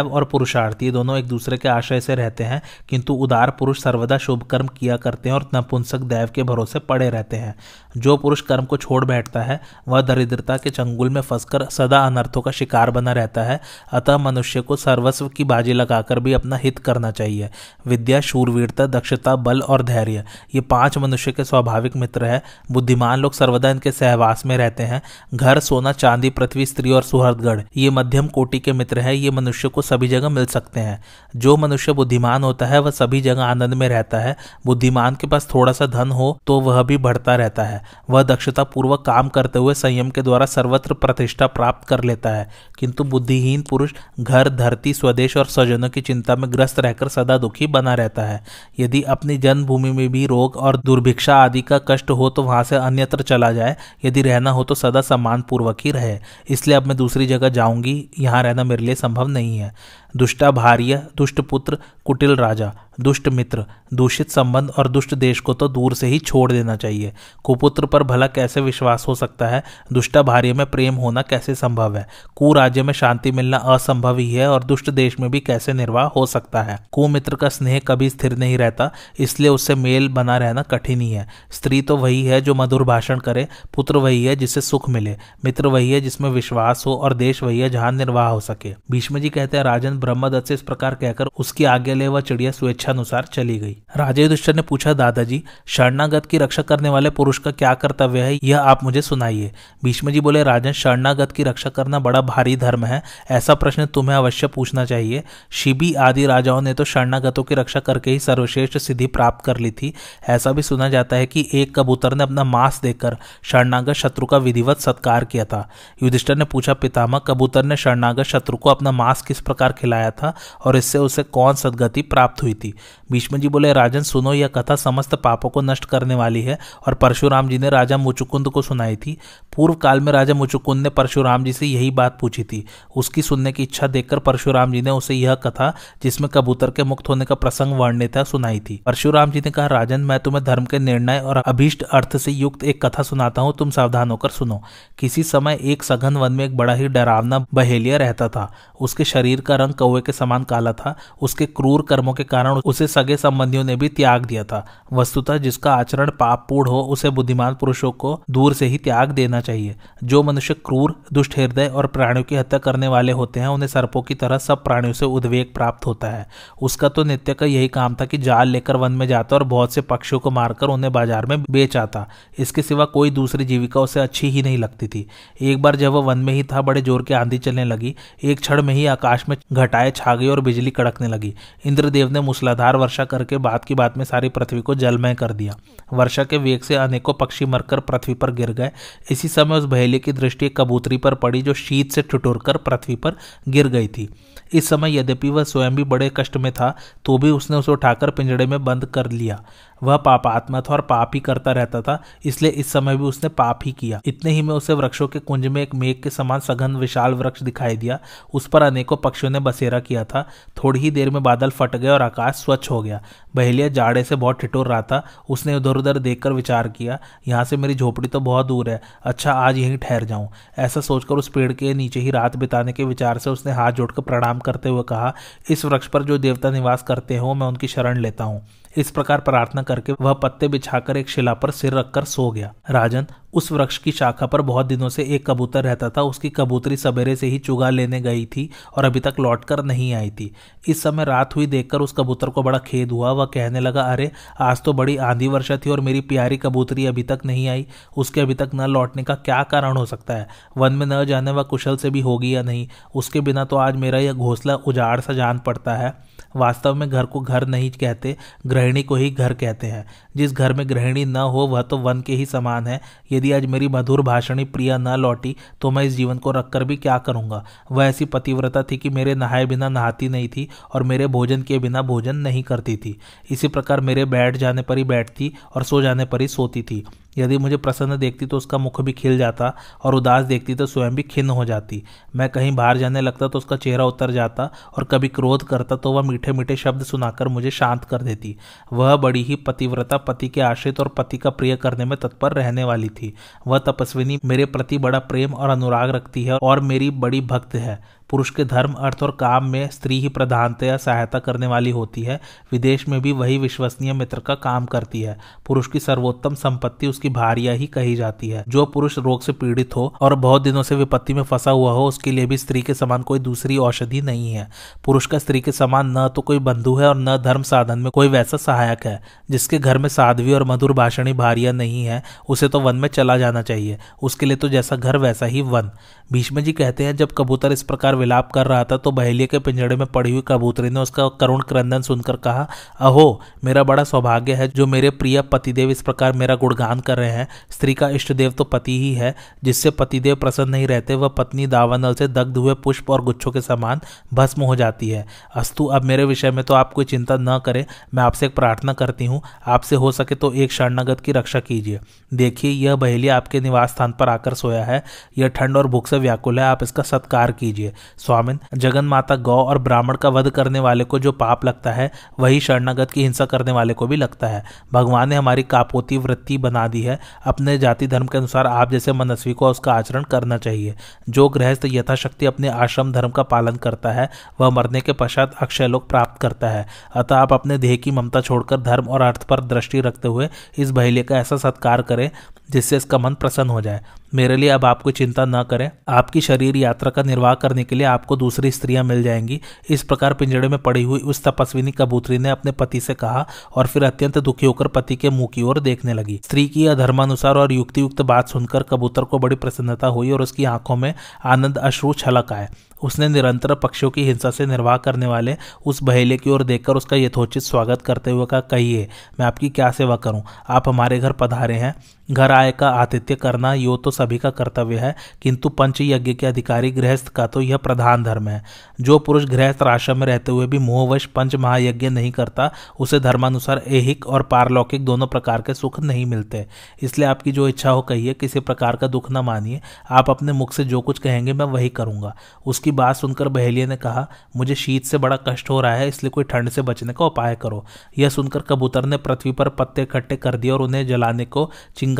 दैव और पुरुषार्थ, ये दोनों एक दूसरे के आश्रय से रहते हैं, किंतु उदार पुरुष सर्वदा शुभ कर्म किया करते हैं और नपुंसक दैव के भरोसे पड़े रहते हैं। जो पुरुष कर्म को छोड़ बैठता है, वह दरिद्रता के चंगुल में फंसकर सदा अनर्थों का शिकार बना रहता है, अतः मनुष्य को सर्वस्व की बाजी लगाकर भी अपना हित करना चाहिए। विद्या, शूरवीरता, दक्षता, बल और धैर्य, ये पाँच मनुष्य के स्वाभाविक मित्र है। बुद्धिमान लोग सर्वदा इनके सहवास में रहते हैं। घर, सोना, चांदी, पृथ्वी, स्त्री और सुहृदगढ़ ये मध्यम कोटि के मित्र है। ये मनुष्य को सभी जगह मिल सकते हैं। जो मनुष्य बुद्धिमान होता है, वह सभी जगह आनंद में रहता है। बुद्धिमान के पास थोड़ा सा धन हो तो वह भी बढ़ता रहता है। वह दक्षता पूर्वक काम करते हुए संयम के द्वारा सर्वत्र प्रतिष्ठा प्राप्त कर लेता है। किंतु बुद्धिहीन पुरुष घर, धरती, स्वदेश और स्वजनों की चिंता में ग्रस्त रहकर सदा दुखी बना रहता है। यदि अपनी जन्मभूमि में भी रोग और दुर्भिक्षा आदि का कष्ट हो तो वहाँ से अन्यत्र चला जाए। यदि रहना हो तो सदा सम्मान पूर्वक ही रहे। इसलिए अब मैं दूसरी जगह जाऊँगी। यहाँ रहना मेरे लिए संभव नहीं है। दुष्टा भार्य, दुष्ट पुत्र, कुटिल राजा, दुष्ट मित्र, दूषित संबंध और दुष्ट देश को तो दूर से ही छोड़ देना चाहिए। कुपुत्र पर भला कैसे विश्वास हो सकता है? दुष्टा भार्य में प्रेम होना कैसे संभव है? कुराज्य में शांति मिलना असंभव ही है और दुष्ट देश में भी कैसे निर्वाह हो सकता है? कुमित्र का स्नेह कभी स्थिर नहीं रहता, इसलिए उससे मेल बना रहना कठिन ही है। स्त्री तो वही है जो मधुर भाषण करे, पुत्र वही है जिसे सुख मिले, मित्र वही है जिसमें विश्वास हो और देश वही है जहाँ निर्वाह हो सके। भीष्म जी कहते हैं राजन ब्रह्मदत्त से इस प्रकार कहकर उसकी आज्ञा ले वह चिड़िया स्वेच्छानुसार चली गई। राजा युधिष्ठर ने पूछा, दादाजी, शरणागत की रक्षा करने वाले पुरुष का क्या कर्तव्य है? यह आप मुझे सुनाइए। भीष्म जी बोले, राजन, शरणागत की रक्षा करना बड़ा भारी धर्म है। ऐसा प्रश्न तुम्हें अवश्य पूछना चाहिए। शिबी आदि राजाओं ने तो शरणागतों की रक्षा करके ही सर्वश्रेष्ठ सिद्धि प्राप्त कर ली थी। ऐसा भी सुना जाता है कि एक कबूतर ने अपना मांस देकर शरणागत शत्रु का विधिवत सत्कार किया था। युधिष्ठर ने पूछा, पितामह, कबूतर ने शरणागत शत्रु को अपना मांस किस प्रकार खिलाया था और इससे उसे कौन सदगति प्राप्त हुई थी? भीष्म जी बोले, राजन सुनो, यह कथा समस्त पापों को नष्ट करने वाली है और परशुराम जी ने राजा मुचुकुंद को सुनाई थी। पूर्व काल में राजा मुचुकुंद ने परशुराम जी से यही बात पूछी थी। उसकी सुनने की इच्छा देखकर परशुराम जी ने उसे यह कथा, जिसमें कबूतर के मुक्त होने का प्रसंग वर्णित था सुनाई थी। परशुराम जी ने कहा, राजन, मैं तुम्हें धर्म के निर्णय और अभीष्ट अर्थ से युक्त एक कथा सुनाता हूँ, तुम सावधान होकर सुनो। किसी समय एक सघन वन में एक बड़ा ही डरावना बहेलिया रहता था। उसके शरीर शरीर का रंग कौए के समान काला था। उसके क्रूर कर्मों के कारण उसे सगे संबंधियों ने भी त्याग दिया था। वस्तुतः जिसका आचरण पापपूर्ण हो, उसे बुद्धिमान पुरुषों को दूर से ही त्याग देना चाहिए। जो मनुष्य क्रूर, दुष्ट हृदय और प्राणियों की हत्या करने वाले होते हैं, उन्हें सर्पों की तरह सब प्राणियों से उद्वेग प्राप्त होता है। उसका तो नित्य का यही काम था कि जाल लेकर वन में जाता और बहुत से पक्षियों को मारकर उन्हें बाज़ार में बेच आता। इसके सिवा कोई दूसरी जीविका उसे अच्छी ही नहीं लगती थी। एक बार जब वह वन में ही था, बड़े ज़ोर की आंधी चलने लगी। एक क्षण में ही आकाश में घटाए छा गई और बिजली कड़कने लगी। इंद्रदेव ने मूसलाधार वर्षा करके बात की बात में सारी पृथ्वी को जलमय कर दिया। वर्षा के वेग से अनेकों पक्षी मरकर पृथ्वी पर गिर गए। इसी समय उस बहेली की दृष्टि कबूतरी पर पड़ी जो शीत से ठिठुरकर पृथ्वी पर गिर गई थी। इस समय यद्यपि वह स्वयं भी बड़े कष्ट में था तो भी उसने उसे उठाकर पिंजड़े में बंद कर लिया। वह पापात्मा था और पाप ही करता रहता था, इसलिए इस समय भी उसने पाप ही किया। इतने ही में उसे वृक्षों के कुंज में एक मेघ के समान सघन विशाल वृक्ष दिखाई दिया। उस पर अनेकों पक्षियों ने बसेरा किया था। थोड़ी ही देर में बादल फट गए और आकाश स्वच्छ हो गया। बहेलिया जाड़े से बहुत ठिठुर रहा था। उसने उधर उधर देखकर विचार किया, यहाँ से मेरी झोपड़ी तो बहुत दूर है। अच्छा आज यहीं ठहर जाऊँ। ऐसा सोचकर उस पेड़ के नीचे ही रात बिताने के विचार से उसने हाथ जोड़कर प्रणाम करते हुए कहा, इस वृक्ष पर जो देवता निवास करते हो, मैं उनकी शरण लेता हूँ। इस प्रकार प्रार्थना करके वह पत्ते बिछाकर एक शिला पर सिर रखकर सो गया। राजन उस वृक्ष की शाखा पर बहुत दिनों से एक कबूतर रहता था। उसकी कबूतरी सवेरे से ही चुगा लेने गई थी और अभी तक लौटकर नहीं आई थी। इस समय रात हुई देखकर उस कबूतर को बड़ा खेद हुआ। वह कहने लगा, अरे, आज तो बड़ी आंधी वर्षा थी और मेरी प्यारी कबूतरी अभी तक नहीं आई। उसके अभी तक न लौटने का क्या कारण हो सकता है? वन में न जाने वह कुशल से भी होगी या नहीं? उसके बिना तो आज मेरा यह घोंसला उजाड़ सा जान पड़ता है। वास्तव में घर को घर नहीं कहते, गृहिणी को ही घर कहते हैं। जिस घर में गृहिणी न हो, वह तो वन के ही समान है। यदि आज मेरी मधुर भाषणी प्रिया न लौटी तो मैं इस जीवन को रखकर भी क्या करूँगा? वह ऐसी पतिव्रता थी कि मेरे नहाए बिना नहाती नहीं थी और मेरे भोजन के बिना भोजन नहीं करती थी। इसी प्रकार मेरे बैठ जाने पर ही बैठती और सो जाने पर ही सोती थी। यदि मुझे प्रसन्न देखती तो उसका मुख भी खिल जाता और उदास देखती तो स्वयं भी खिन्न हो जाती। मैं कहीं बाहर जाने लगता तो उसका चेहरा उतर जाता और कभी क्रोध करता तो वह मीठे मीठे शब्द सुनाकर मुझे शांत कर देती। वह बड़ी ही पतिव्रता पति के आश्रित और पति का प्रिय करने में तत्पर रहने वाली थी। वह तपस्विनी मेरे प्रति बड़ा प्रेम और अनुराग रखती है और मेरी बड़ी भक्त है। पुरुष के धर्म, अर्थ और काम में स्त्री ही प्रधानतया सहायता करने वाली होती है। विदेश में भी वही विश्वसनीय मित्र का काम करती है। पुरुष की सर्वोत्तम संपत्ति उसकी भारिया ही कही जाती है। जो पुरुष रोग से पीड़ित हो और बहुत दिनों से विपत्ति में फंसा हुआ हो, उसके लिए भी स्त्री के समान कोई दूसरी औषधि नहीं है। पुरुष का स्त्री के समान न तो कोई बंधु है और न धर्म साधन में कोई वैसा सहायक है, जिसके घर में साध्वी और मधुर भाषणी भारिया नहीं है, उसे तो वन में चला जाना चाहिए। उसके लिए तो जैसा घर वैसा ही वन। भीष्म जी कहते हैं, जब कबूतर इस प्रकार विलाप कर रहा था तो बहेलिए के पिंजड़े में पड़ी हुई कबूतरी ने उसका करुण क्रंदन सुनकर कहा, अहो, मेरा बड़ा सौभाग्य है जो मेरे प्रिय पतिदेव इस प्रकार मेरा गुणगान कर रहे हैं। स्त्री का इष्ट देव तो पति ही है, जिससे पतिदेव प्रसन्न नहीं रहते, वह पत्नी दावानल से दग्ध हुए पुष्प और गुच्छों के समान भस्म हो जाती है। अस्तु, अब मेरे विषय में तो आप कोई चिंता न करें, मैं आपसे एक प्रार्थना करती हूँ, आपसे हो सके तो एक शरणागत की रक्षा कीजिए। देखिए, यह बहेलिया आपके निवास स्थान पर आकर सोया है, यह ठंड और भूख से व्याकुल है, आप इसका सत्कार कीजिए। स्वामिन, जगन माता गौ और ब्राह्मण का वध करने वाले को जो पाप लगता है, वही शरणागत की हिंसा करने वाले को भी लगता है। भगवान ने हमारी कापोती वृत्ति बना दी है। अपने जाति धर्म के अनुसार आप जैसे मनस्वी को उसका आचरण करना चाहिए। जो गृहस्थ यथाशक्ति अपने आश्रम धर्म का पालन करता है, वह मरने के पश्चात अक्षय लोक प्राप्त करता है। अतः आप अपने देह की ममता छोड़कर धर्म और अर्थ पर दृष्टि रखते हुए इस बहेलिए का ऐसा सत्कार करें। जिससे इसका मन प्रसन्न हो जाए। मेरे लिए अब आपको चिंता न करें। आपकी शरीर यात्रा का निर्वाह करने के लिए आपको दूसरी स्त्रियाँ मिल जाएँगी। इस प्रकार पिंजड़े में पड़ी हुई उस तपस्विनी कबूतरी ने अपने पति से कहा और फिर अत्यंत दुखी होकर पति के मुँह की ओर देखने लगी। स्त्री की अधर्मानुसार और युक्ति युक्त बात सुनकर कबूतर को बड़ी प्रसन्नता हुई और उसकी आँखों में आनंद अश्रु छलक आए। उसने निरंतर पक्षियों की हिंसा से निर्वाह करने वाले उस बहेले की ओर देखकर उसका यथोचित स्वागत करते हुए कहा, कहिए, मैं आपकी क्या सेवा करूँ? आप हमारे घर पधारे हैं। घर आय का आतिथ्य करना यो तो सभी का कर्तव्य है, किंतु पंच यज्ञ के अधिकारी गृहस्थ का तो यह प्रधान धर्म है। जो पुरुष गृहस्थ आश्रम में रहते हुए भी मोहवश पंच महायज्ञ नहीं करता, उसे धर्मानुसार ऐहिक और पारलौकिक दोनों प्रकार के सुख नहीं मिलते। इसलिए आपकी जो इच्छा हो कहिए, किसी प्रकार का दुख न मानिए। आप अपने मुख से जो कुछ कहेंगे मैं वही करूँगा। उसकी बात सुनकर बहेलिया ने कहा, मुझे शीत से बड़ा कष्ट हो रहा है, इसलिए कोई ठंड से बचने का उपाय करो। यह सुनकर कबूतर ने पृथ्वी पर पत्ते इकट्ठे कर दिए और उन्हें जलाने को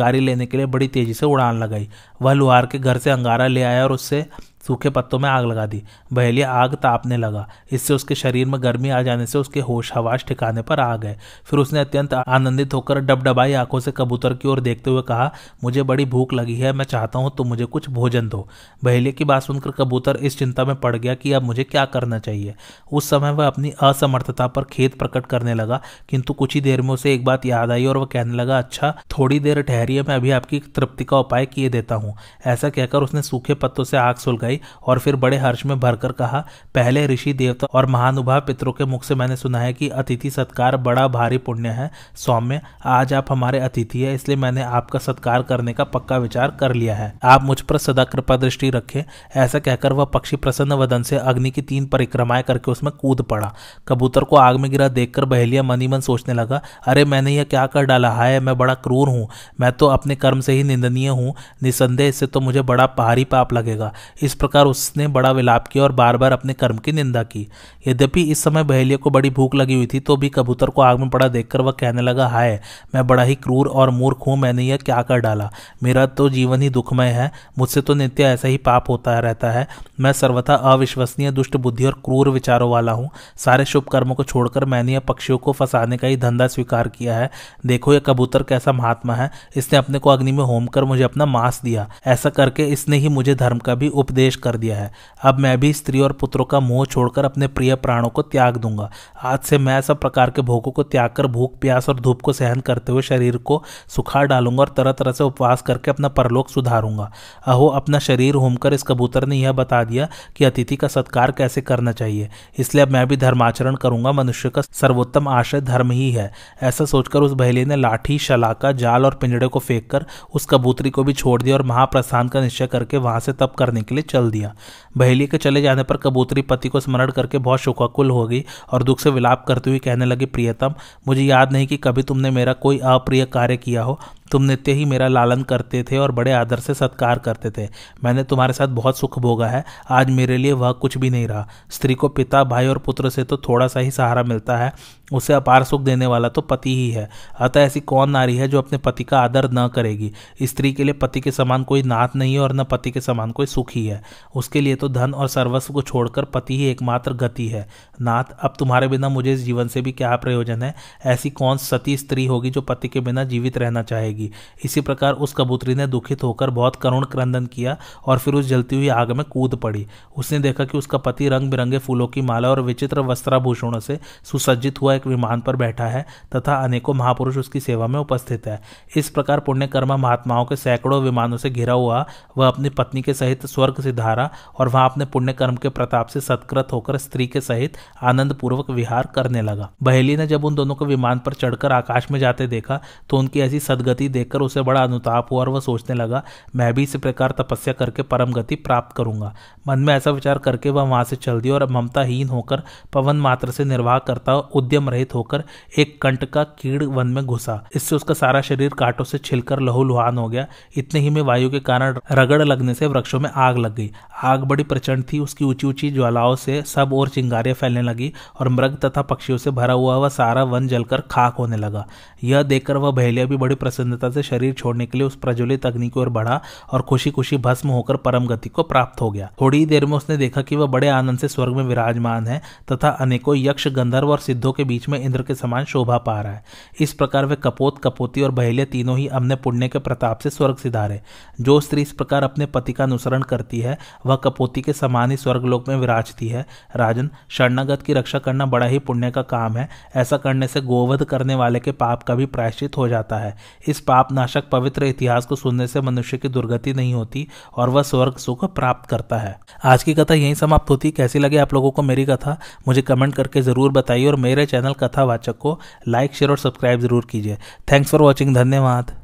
चिंगारी लेने के लिए बड़ी तेज़ी से उड़ान लगाई। वह लुहार के घर से अंगारा ले आया और उससे सूखे पत्तों में आग लगा दी। बहेलिया आग तापने लगा। इससे उसके शरीर में गर्मी आ जाने से उसके होश हवाश ठिकाने पर आ गए। फिर उसने अत्यंत आनंदित होकर डबडबाई आँखों से कबूतर की ओर देखते हुए कहा, मुझे बड़ी भूख लगी है, मैं चाहता हूँ तुम मुझे कुछ भोजन दो। बहेलिया की बात सुनकर कबूतर इस चिंता में पड़ गया कि अब मुझे क्या करना चाहिए। उस समय वह अपनी असमर्थता पर खेत प्रकट करने लगा, किंतु कुछ ही देर में उसे एक बात याद आई और वह कहने लगा अच्छा थोड़ी देर ठहरिए, मैं अभी आपकी तृप्ति का उपाय किए देता हूँ। ऐसा कहकर उसने सूखे पत्तों से आग सुलगाई। और फिर बड़े हर्ष में भरकर कहा, पहले ऋषि देवता और महानुभाव पितरों के मुख से मैंने सुना है कि अतिथि सत्कार बड़ा भारी पुण्य है। सौम्य, आज आप हमारे अतिथि है, इसलिए मैंने आपका सत्कार करने का पक्का विचार कर लिया है। आप मुझ पर सदा कृपा दृष्टि रखें। ऐसा कहकर वह पक्षी प्रसन्न वदन से अग्नि की तीन परिक्रमाएँ करके उसमें कूद पड़ा। कबूतर को आग में गिरा देखकर बहेलिया मनी मन सोचने लगा, अरे, मैंने यह क्या कर डाला? हाय, मैं बड़ा क्रूर हूँ। मैं तो अपने कर्म से ही निंदनीय हूँ। निसंदेह, इससे तो मुझे बड़ा भारी पाप लगेगा। इस प्रकार उसने बड़ा विलाप किया और बार बार अपने कर्म की निंदा की। यद्यपि इस समय बहेलिया को बड़ी भूख लगी हुई थी तो भी कबूतर को आग में पड़ा देखकर वह कहने लगा, हाय, मैं बड़ा ही क्रूर और मूर्ख हूँ, मैंने यह क्या कर डाला? मेरा तो जीवन ही दुखमय है, मुझसे तो नित्य ऐसा ही पाप होता रहता है। मैं सर्वथा अविश्वसनीय, दुष्ट बुद्धि और क्रूर विचारों वाला हूँ। सारे शुभ कर्मों को छोड़कर मैंने यह पक्षियों को फंसाने का ही धंधा स्वीकार किया है। देखो, यह कबूतर कैसा महात्मा है। इसने अपने को अग्नि में होम कर मुझे अपना मांस दिया। ऐसा करके इसने ही मुझे धर्म का भी उपदेश कर दिया है। अब मैं भी स्त्री और पुत्रों का मोह छोड़कर अपने प्रिय प्राणों को त्याग दूँगा। आज से मैं सब प्रकार के भोगों को त्याग कर भूख, प्यास और धूप को सहन करते हुए शरीर को सुखा डालूँगा और तरह तरह से उपवास करके अपना परलोक सुधारूँगा। अहो, अपना शरीर होमकर इस कबूतर ने यह बता दिया कि अतिथि का सत्कार कैसे करना चाहिए। इसलिए अब मैं भी धर्माचरण करूँगा। मनुष्य का सर्वोत्तम आशय धर्म ही है। ऐसा सोचकर उस बहेली ने लाठी, शलाका, जाल और पिंजड़े को फेंक कर उस कबूतरी को भी छोड़ दिया और महाप्रस्थान का निश्चय करके वहाँ से तप करने के लिए चल दिया। बहेली के चले जाने पर कबूतरी पति को स्मरण करके बहुत शोकाकुल हो गई और दुख से विलाप करते हुए कहने लगी, प्रियतम, मुझे याद नहीं कि कभी तुमने मेरा कोई अप्रिय कार्य किया हो। तुम नित्य ही मेरा लालन करते थे और बड़े आदर से सत्कार करते थे। मैंने तुम्हारे साथ बहुत सुख भोगा है। आज मेरे लिए वह कुछ भी नहीं रहा। स्त्री को पिता, भाई और पुत्र से तो थोड़ा सा ही सहारा मिलता है। उसे अपार सुख देने वाला तो पति ही है। अतः ऐसी कौन नारी है जो अपने पति का आदर न करेगी? स्त्री के लिए पति के समान कोई नाथ नहीं है और न पति के समान कोई सुख ही। है उसके लिए तो धन और सर्वस्व को छोड़कर पति ही एकमात्र गति है। नाथ, अब तुम्हारे बिना मुझे इस जीवन से भी क्या प्रयोजन है? ऐसी कौन सती स्त्री होगी जो पति के बिना जीवित रहना चाहेगी? इसी प्रकार उस कबूतरी ने दुखित होकर बहुत करुण क्रंदन किया और फिर उस जलती हुई आग में कूद पड़ी। उसने देखा कि उसका पति रंग बिरंगे फूलों की माला और विचित्र वस्त्राभूषणों से सुसज्जित हुआ एक विमान पर बैठा है तथा अनेकों महापुरुष उसकी सेवा में उपस्थित है। इस प्रकार पुण्यकर्मा महात्माओं के सैकड़ों विमानों से घिरा हुआ, वह अपनी पत्नी के सहित स्वर्ग से धारा और वहाँ अपने पुण्य कर्म के प्रताप से सत्कृत होकर स्त्री के सहित आनंद पूर्वक विहार करने लगा। बहेली ने जब उन दोनों को विमान पर चढ़कर आकाश में जाते देखा तो उनकी ऐसी सदगति देखकर उसे बड़ा अनुताप हुआ और वह सोचने लगा, मैं भी इसी प्रकार तपस्या करके परम गति प्राप्त करूँगा। मन में ऐसा विचार करके वह वहाँ से चल दिया और ममताहीन होकर पवन मात्र से निर्वाह करता उद्यम रहित होकर एक कंट का कीड़ वन में घुसा। इससे उसका सारा शरीर कांटों से छिलकर लहूलुहान हो गया। इतने ही में वायु के कारण रगड़ लगने से वृक्षों में आग लग गई। आग बड़ी प्रचंड थी, उसकी ऊँची ऊँची ज्वालाओं से सब और चिंगारियाँ फैलने लगी और मृग तथा पक्षियों से भरा हुआ वह सारा वन जलकर खाक होने लगा। यह देखकर वह बहेलिया भी बड़ी प्रसन्नता से शरीर छोड़ने के लिए उस प्रज्वलित अग्नि की ओर बढ़ा और खुशी खुशी भस्म होकर परम गति को प्राप्त हो गया। थोड़ी देर में उसने देखा कि वह बड़े आनंद से स्वर्ग में विराजमान है तथा अनेकों यक्ष, गंधर्व और सिद्धों के बीच में इंद्र के समान शोभा पा रहा है। इस प्रकार वे कपोत, कपोती और बहेलिया तीनों ही अपने पुण्य के प्रताप से स्वर्ग सिधारे। जो स्त्री इस प्रकार अपने पति का अनुसरण करती है, वह कपोती के समान ही स्वर्गलोक में विराजती है। राजन, शरणागत की रक्षा करना बड़ा ही पुण्य का काम है। ऐसा करने से गोवध करने वाले के पाप का भी प्रायश्चित हो जाता है। इस पाप नाशक पवित्र इतिहास को सुनने से मनुष्य की दुर्गति नहीं होती और वह स्वर्ग सुख प्राप्त करता है। आज की कथा यही समाप्त होती। कैसी लगे आप लोगों को मेरी कथा? मुझे कमेंट करके ज़रूर बताइए और मेरे चैनल कथावाचक को लाइक, शेयर और सब्सक्राइब ज़रूर कीजिए। थैंक्स फॉर वॉचिंग धन्यवाद।